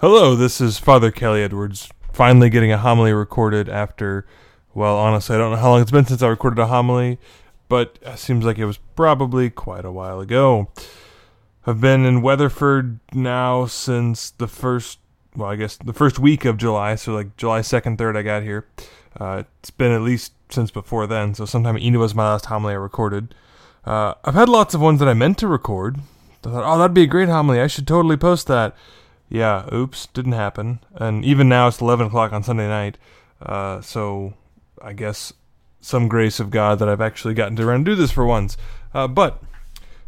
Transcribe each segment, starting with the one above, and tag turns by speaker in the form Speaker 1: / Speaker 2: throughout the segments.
Speaker 1: Hello, this is Father Kelly Edwards. Finally getting a homily recorded after, well, honestly, I don't know how long it's been since I recorded a homily, but it seems like it was probably quite a while ago. I've been in Weatherford now since the first, well, I guess the first week of July, so like July 2nd, 3rd, I got here. Uh, it's been at least since before then, so sometime Ina was my last homily I recorded. Uh, I've had lots of ones that I meant to record. I thought, oh, that'd be a great homily. I should totally post that. Yeah, oops, didn't happen. And even now it's 11 o'clock on Sunday night. Uh, so I guess some grace of God that I've actually gotten to run and do this for once. Uh, but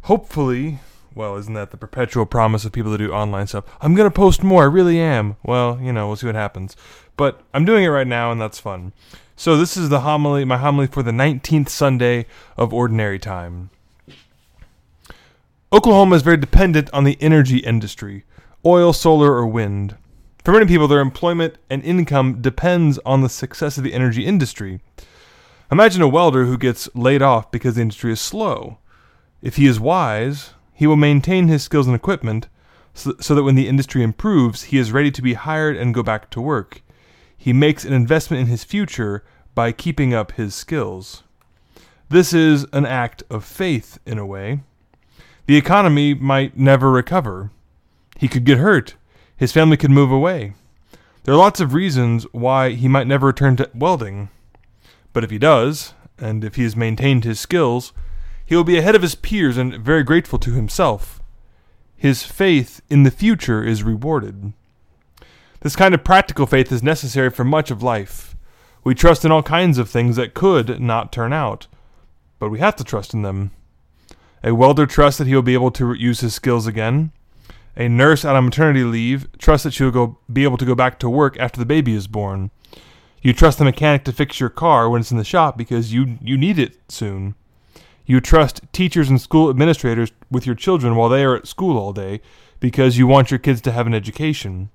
Speaker 1: hopefully, well, isn't that the perpetual promise of people to do online stuff? I'm going to post more, I really am. Well, you know, we'll see what happens. But I'm doing it right now, and that's fun. So this is the homily, my homily for the 19th Sunday of Ordinary Time. Oklahoma is very dependent on the energy industry oil, solar, or wind. For many people, their employment and income depends on the success of the energy industry. Imagine a welder who gets laid off because the industry is slow. If he is wise, he will maintain his skills and equipment so, so that when the industry improves, he is ready to be hired and go back to work. He makes an investment in his future by keeping up his skills. This is an act of faith, in a way. The economy might never recover. He could get hurt. His family could move away. There are lots of reasons why he might never return to welding. But if he does, and if he has maintained his skills, he will be ahead of his peers and very grateful to himself. His faith in the future is rewarded. This kind of practical faith is necessary for much of life. We trust in all kinds of things that could not turn out, but we have to trust in them. A welder trusts that he will be able to use his skills again. A nurse on maternity leave trusts that she will go, be able to go back to work after the baby is born. You trust the mechanic to fix your car when it's in the shop because you, you need it soon. You trust teachers and school administrators with your children while they are at school all day because you want your kids to have an education.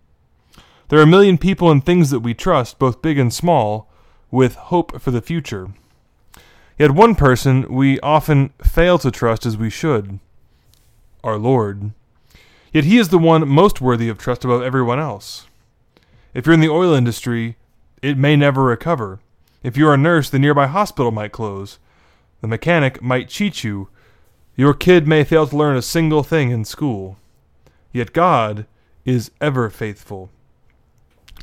Speaker 1: There are a million people and things that we trust, both big and small, with hope for the future. Yet one person we often fail to trust as we should our Lord. Yet he is the one most worthy of trust above everyone else. If you're in the oil industry, it may never recover. If you're a nurse, the nearby hospital might close. The mechanic might cheat you. Your kid may fail to learn a single thing in school. Yet God is ever faithful.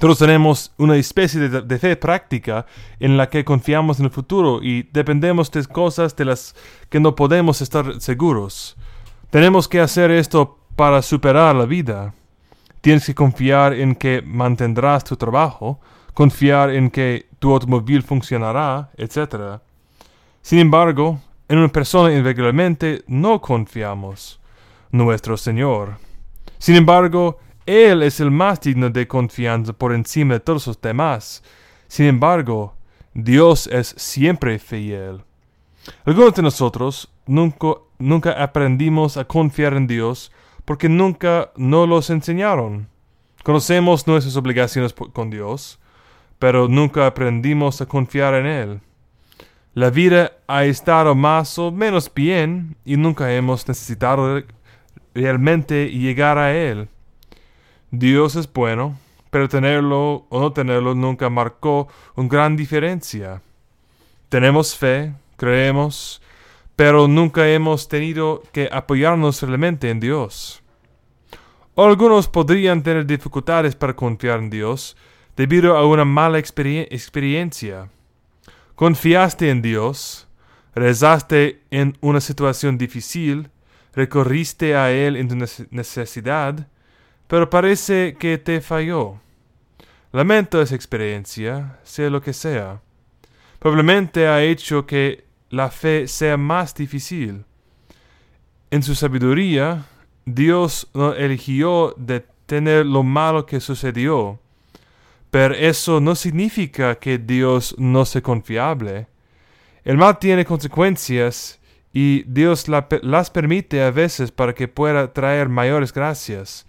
Speaker 1: Todos tenemos una especie de, de, fe práctica en la que confiamos en el futuro y dependemos de cosas de las que no podemos estar seguros. Tenemos que hacer esto para superar la vida. Tienes que confiar en que mantendrás tu trabajo, confiar en que tu automóvil funcionará, etc. Sin embargo, en una persona irregularmente no confiamos, nuestro Señor. Sin embargo, Él es el más digno de confianza por encima de todos los demás. Sin embargo, Dios es siempre fiel. Algunos de nosotros nunca, nunca aprendimos a confiar en Dios porque nunca nos los enseñaron. Conocemos nuestras obligaciones con Dios, pero nunca aprendimos a confiar en Él. La vida ha estado más o menos bien y nunca hemos necesitado realmente llegar a Él. Dios es bueno, pero tenerlo o no tenerlo nunca marcó una gran diferencia. Tenemos fe, creemos, pero nunca hemos tenido que apoyarnos realmente en Dios. Algunos podrían tener dificultades para confiar en Dios debido a una mala experiencia. Confiaste en Dios, rezaste en una situación difícil, recorriste a Él en tu necesidad, pero parece que te falló. Lamento esa experiencia, sea lo que sea. Probablemente ha hecho que la fe sea más difícil. En su sabiduría, Dios no eligió de tener lo malo que sucedió. Pero eso no significa que Dios no sea confiable. El mal tiene consecuencias y Dios las permite a veces para que pueda traer mayores gracias.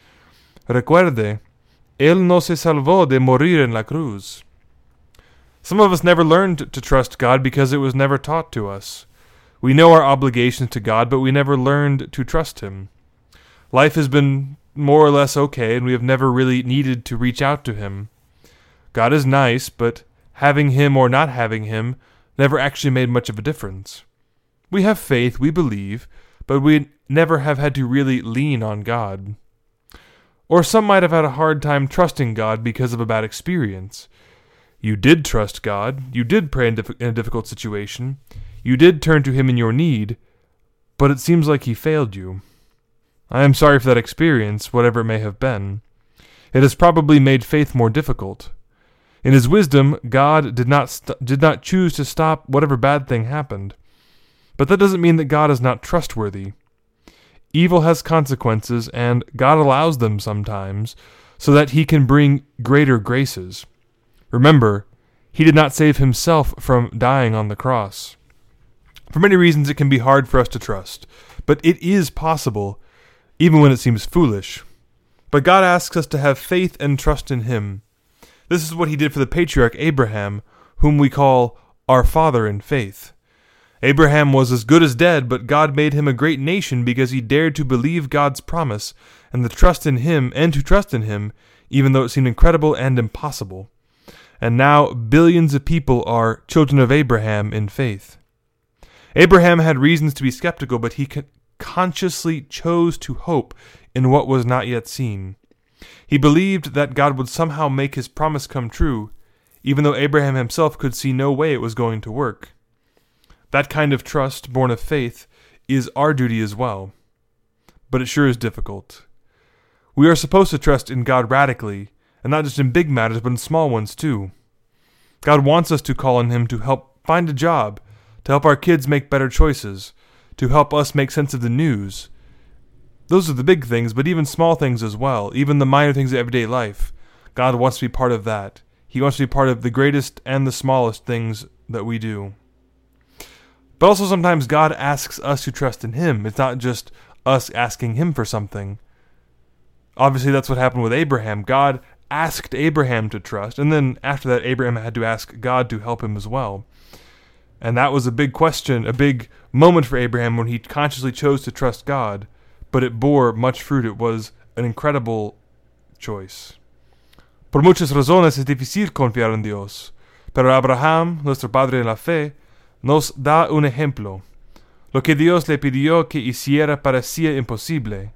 Speaker 1: Recuerde, Él no se salvó de morir en la cruz. Some of us never learned to trust God because it was never taught to us. We know our obligations to God, but we never learned to trust Him. Life has been more or less okay, and we have never really needed to reach out to Him. God is nice, but having Him or not having Him never actually made much of a difference. We have faith, we believe, but we never have had to really lean on God. Or some might have had a hard time trusting God because of a bad experience. You did trust God, you did pray in, in a difficult situation, you did turn to Him in your need, but it seems like He failed you. I am sorry for that experience, whatever it may have been. It has probably made faith more difficult. In His wisdom, God did not st- did not choose to stop whatever bad thing happened. But that doesn't mean that God is not trustworthy. Evil has consequences, and God allows them sometimes, so that He can bring greater graces. Remember, He did not save Himself from dying on the cross. For many reasons, it can be hard for us to trust, but it is possible, even when it seems foolish. But God asks us to have faith and trust in Him. This is what He did for the patriarch Abraham, whom we call our father in faith. Abraham was as good as dead, but God made him a great nation because he dared to believe God's promise and to trust in him and to trust in him, even though it seemed incredible and impossible. And now billions of people are children of Abraham in faith. Abraham had reasons to be skeptical, but he consciously chose to hope in what was not yet seen. He believed that God would somehow make his promise come true, even though Abraham himself could see no way it was going to work. That kind of trust, born of faith, is our duty as well. But it sure is difficult. We are supposed to trust in God radically, and not just in big matters, but in small ones too. God wants us to call on Him to help find a job, to help our kids make better choices, to help us make sense of the news. Those are the big things, but even small things as well, even the minor things of everyday life. God wants to be part of that. He wants to be part of the greatest and the smallest things that we do. But also sometimes God asks us to trust in Him. It's not just us asking Him for something. Obviously, that's what happened with Abraham. God asked Abraham to trust, and then after that, Abraham had to ask God to help him as well. And that was a big question, a big moment for Abraham when he consciously chose to trust God, but it bore much fruit. It was an incredible choice. Por muchas razones es difícil confiar en Dios, pero Abraham, nuestro padre en la fe, nos da un ejemplo. Lo que Dios le pidió que hiciera parecía imposible,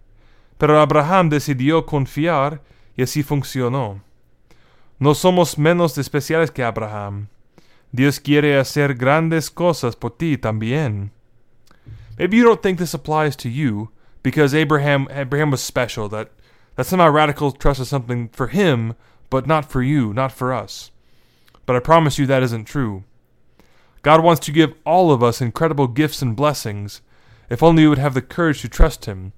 Speaker 1: pero Abraham decidió confiar y así funcionó. No somos menos especiales que Abraham. Dios quiere hacer grandes cosas por ti también. Maybe you don't think this applies to you because Abraham Abraham was special that that somehow radical trust is something for him but not for you, not for us. But I promise you that isn't true. God wants to give all of us incredible gifts and blessings, if only we would have the courage to trust Him,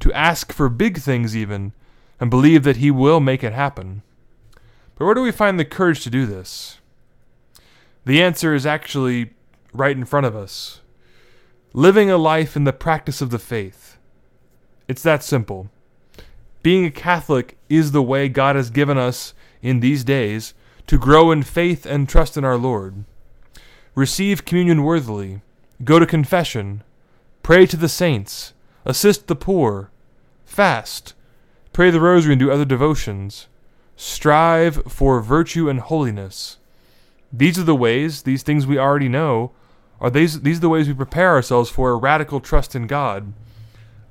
Speaker 1: to ask for big things even, and believe that He will make it happen. But where do we find the courage to do this? The answer is actually right in front of us. Living a life in the practice of the faith. It's that simple. Being a Catholic is the way God has given us in these days to grow in faith and trust in our Lord. Receive communion worthily, go to confession, pray to the saints, assist the poor, fast, pray the rosary and do other devotions, strive for virtue and holiness. These are the ways, these things we already know, are these, these are the ways we prepare ourselves for a radical trust in God.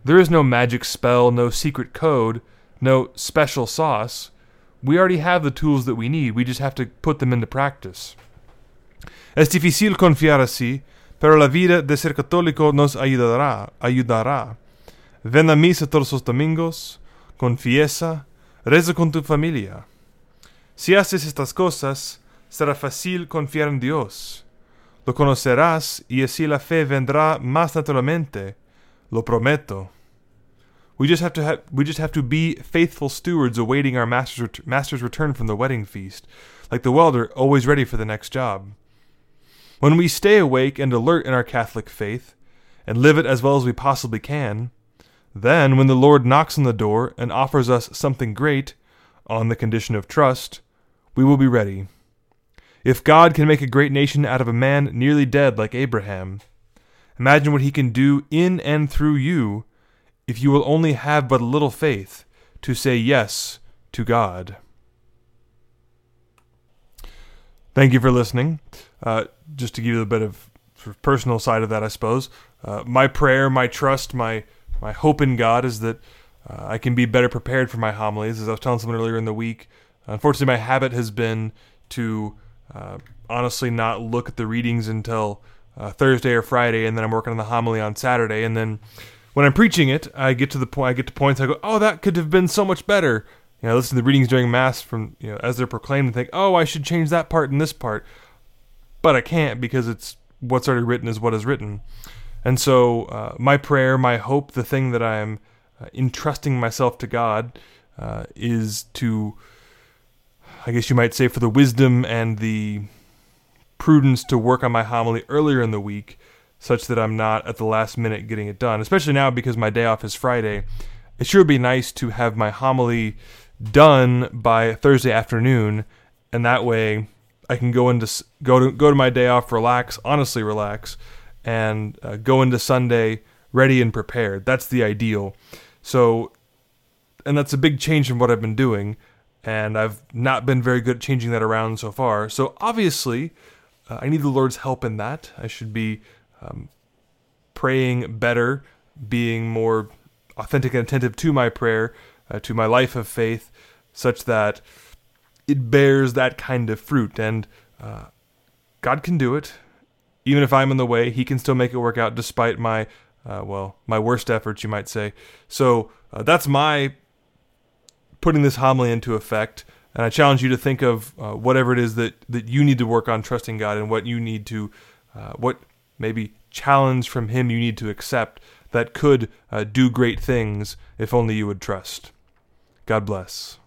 Speaker 1: There is no magic spell, no secret code, no special sauce. We already have the tools that we need, we just have to put them into practice. Es difícil confiar así, pero la vida de ser católico nos ayudará. ayudará. Ven a misa todos los domingos, confiesa, reza con tu familia. Si haces estas cosas, será fácil confiar en Dios. Lo conocerás y así la fe vendrá más naturalmente. Lo prometo. We just have to we just have to be faithful stewards awaiting our master's, ret- master's return from the wedding feast, like the welder always ready for the next job. When we stay awake and alert in our Catholic faith, and live it as well as we possibly can, then when the Lord knocks on the door and offers us something great, on the condition of trust, we will be ready. If God can make a great nation out of a man nearly dead like Abraham, imagine what he can do in and through you if you will only have but a little faith to say yes to God. Thank you for listening. Uh, just to give you a bit of personal side of that, I suppose. Uh, my prayer, my trust, my my hope in God is that uh, I can be better prepared for my homilies. As I was telling someone earlier in the week, unfortunately, my habit has been to uh, honestly not look at the readings until uh, Thursday or Friday, and then I'm working on the homily on Saturday, and then when I'm preaching it, I get to the point. I get to points. I go, "Oh, that could have been so much better." You know, I listen to the readings during mass from you know as they're proclaimed, and think, "Oh, I should change that part and this part," but I can't because it's what's already written is what is written. And so, uh, my prayer, my hope, the thing that I'm uh, entrusting myself to God uh, is to, I guess you might say, for the wisdom and the prudence to work on my homily earlier in the week such that I'm not at the last minute getting it done, especially now because my day off is Friday. It sure would be nice to have my homily done by Thursday afternoon, and that way I can go into go to go to my day off, relax, honestly relax, and uh, go into Sunday ready and prepared. That's the ideal. So, and that's a big change from what I've been doing, and I've not been very good at changing that around so far. So obviously, uh, I need the Lord's help in that. I should be um, praying better, being more authentic and attentive to my prayer, uh, to my life of faith, such that it bears that kind of fruit. And uh, God can do it. Even if I'm in the way, He can still make it work out despite my, uh, well, my worst efforts, you might say. So uh, that's my putting this homily into effect. And I challenge you to think of uh, whatever it is that, that you need to work on trusting God and what you need to, uh, what maybe challenge from Him you need to accept that could uh, do great things if only you would trust. God bless.